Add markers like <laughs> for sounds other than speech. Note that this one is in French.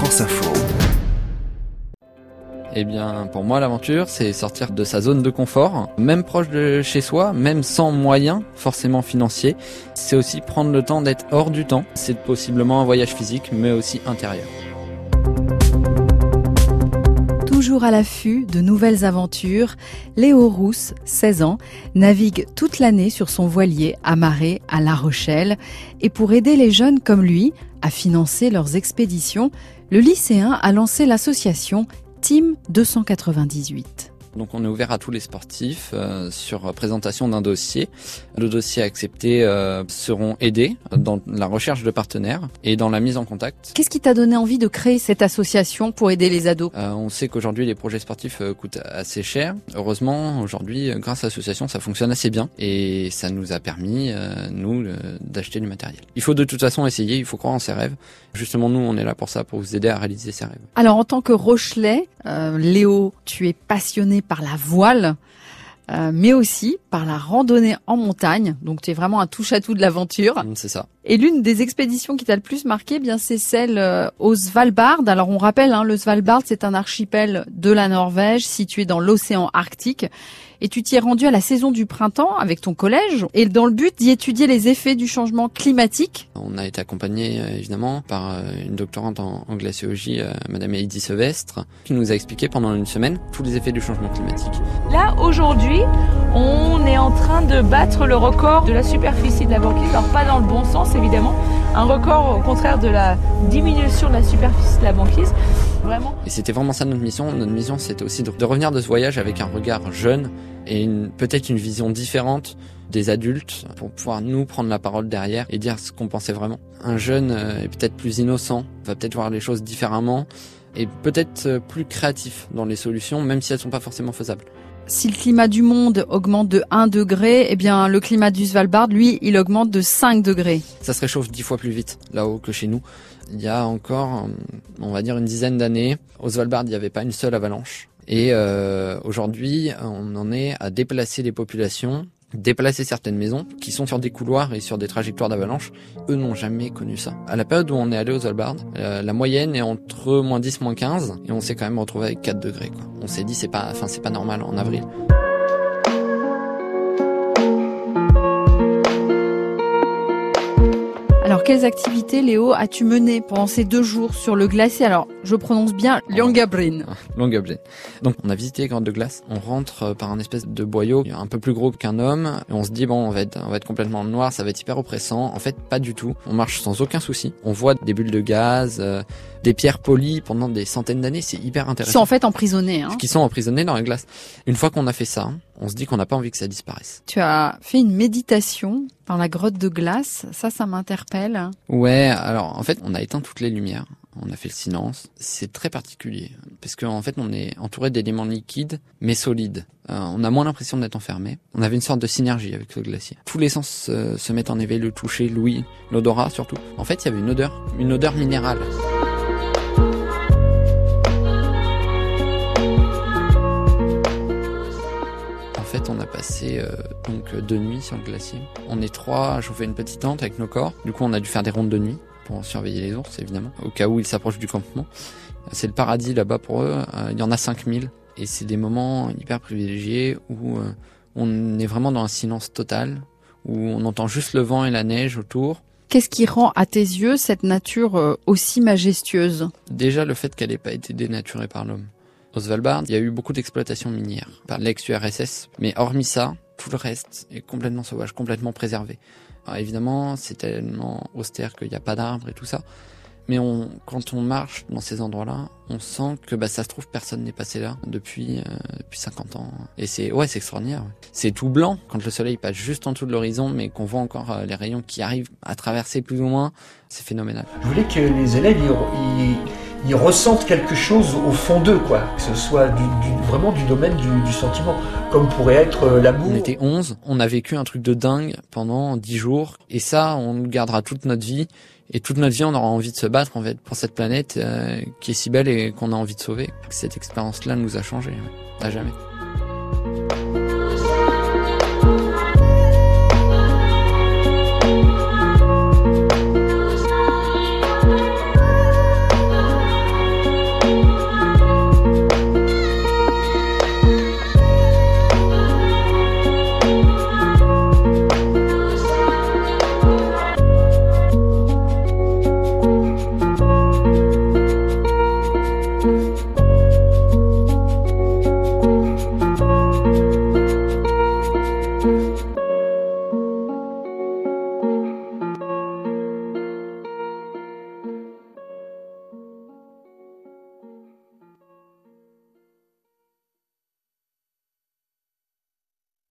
France Info. Eh bien, pour moi, l'aventure, c'est sortir de sa zone de confort, même proche de chez soi, même sans moyens forcément financiers. C'est aussi prendre le temps d'être hors du temps. C'est possiblement un voyage physique, mais aussi intérieur. Toujours à l'affût de nouvelles aventures, Léo Rousse, 16 ans, navigue toute l'année sur son voilier amarré à La Rochelle. Et pour aider les jeunes comme lui à financer leurs expéditions, le lycéen a lancé l'association Team 298. Donc on est ouvert à tous les sportifs euh, sur présentation d'un dossier. Le dossier accepté euh, seront aidés dans la recherche de partenaires et dans la mise en contact. Qu'est-ce qui t'a donné envie de créer cette association pour aider les ados? Euh, On sait qu'aujourd'hui les projets sportifs euh, coûtent assez cher. Heureusement aujourd'hui grâce à l'association ça fonctionne assez bien et ça nous a permis nous d'acheter du matériel. Il faut de toute façon essayer, il faut croire en ses rêves. Justement nous on est là pour ça, pour vous aider à réaliser ses rêves. Alors en tant que Rochelet, Léo, tu es passionné par la voile, euh, mais aussi par la randonnée en montagne. Donc tu es vraiment un touche-à-tout de l'aventure. Mm, c'est ça. Et l'une des expéditions qui t'a le plus marqué, eh bien c'est celle euh, au Svalbard. Alors on rappelle, hein, le Svalbard c'est un archipel de la Norvège situé dans l'océan Arctique et tu t'y es rendu à la saison du printemps avec ton collège et dans le but d'y étudier les effets du changement climatique. On a été accompagné euh, évidemment par euh, une doctorante en, glaciologie, euh, Madame Heidi Sevestre, qui nous a expliqué pendant une semaine tous les effets du changement climatique. Là aujourd'hui, on est en train de battre le record de la superficie de la banquise, alors pas dans le bon sens évidemment, un record au contraire de la diminution de la superficie de la banquise. Vraiment. Et c'était vraiment ça notre mission. Notre mission, c'était aussi de, revenir de ce voyage avec un regard jeune et peut-être une vision différente des adultes pour pouvoir nous prendre la parole derrière et dire ce qu'on pensait vraiment. Un jeune euh, est peut-être plus innocent, va peut-être voir les choses différemment et peut-être euh, plus créatif dans les solutions, même si elles sont pas forcément faisables. Si le climat du monde augmente de 1 degré, eh bien le climat du Svalbard, lui, il augmente de 5 degrés. Ça se réchauffe 10 fois plus vite là-haut que chez nous. Il y a encore, on va dire, une dizaine d'années, au Svalbard, il n'y avait pas une seule avalanche. Et euh, aujourd'hui, on en est à déplacer les populations, déplacer certaines maisons qui sont sur des couloirs et sur des trajectoires d'avalanche. Eux n'ont jamais connu ça. À la période où on est allé au Svalbard, euh, la moyenne est entre moins 10, moins 15, et on s'est quand même retrouvé avec 4 degrés. Quoi. On s'est dit c'est pas, enfin c'est pas normal en avril. Quelles activités, Léo, as-tu menées pendant ces deux jours sur le glacier? Alors, je prononce bien Longabrin. Longabrin. <laughs> Donc, on a visité les grottes de glace. On rentre euh, par un espèce de boyau un peu plus gros qu'un homme. Et on se dit, bon, on va être, on va être complètement noir, ça va être hyper oppressant. En fait, pas du tout. On marche sans aucun souci. On voit des bulles de gaz, euh, des pierres polies pendant des centaines d'années. C'est hyper intéressant. Qui sont en fait emprisonnés. Hein. Qui sont emprisonnés dans la glace. Une fois qu'on a fait ça, on se dit qu'on n'a pas envie que ça disparaisse. Tu as fait une méditation dans la grotte de glace. Ça, ça m'interpelle. Ouais, alors en fait, on a éteint toutes les lumières. On a fait le silence. C'est très particulier parce qu'en fait, on est entouré d'éléments liquides mais solides. Euh, on a moins l'impression d'être enfermé. On avait une sorte de synergie avec le glacier. Tous les sens euh, se mettent en éveil, le toucher, l'ouïe, l'odorat surtout. En fait, il y avait une odeur, une odeur minérale. Donc deux nuits sur le glacier. On est trois à chauffer une petite tente avec nos corps. Du coup, on a dû faire des rondes de nuit pour surveiller les ours, évidemment, au cas où ils s'approchent du campement. C'est le paradis là-bas pour eux. Euh, il y en a 5000 et c'est des moments hyper privilégiés où euh, on est vraiment dans un silence total, où on entend juste le vent et la neige autour. Qu'est-ce qui rend à tes yeux cette nature aussi majestueuse? Déjà le fait qu'elle n'ait pas été dénaturée par l'homme. Au Svalbard, il y a eu beaucoup d'exploitation minière par l'ex-URSS, mais hormis ça, tout le reste est complètement sauvage, complètement préservé. Alors évidemment, c'est tellement austère qu'il n'y a pas d'arbres et tout ça, mais on, quand on marche dans ces endroits-là, on sent que bah, ça se trouve personne n'est passé là depuis euh, depuis 50 ans. Et c'est ouais, c'est extraordinaire. C'est tout blanc quand le soleil passe juste en dessous de l'horizon, mais qu'on voit encore euh, les rayons qui arrivent à traverser plus ou moins. C'est phénoménal. Je voulais que les élèves ils, ressentent quelque chose au fond d'eux, quoi. Que ce soit du, vraiment du domaine du, sentiment, comme pourrait être euh, l'amour. On était 11, on a vécu un truc de dingue pendant 10 jours, et ça, on le gardera toute notre vie. Et toute notre vie, on aura envie de se battre en fait pour cette planète euh, qui est si belle et qu'on a envie de sauver. Cette expérience-là nous a changé, à jamais.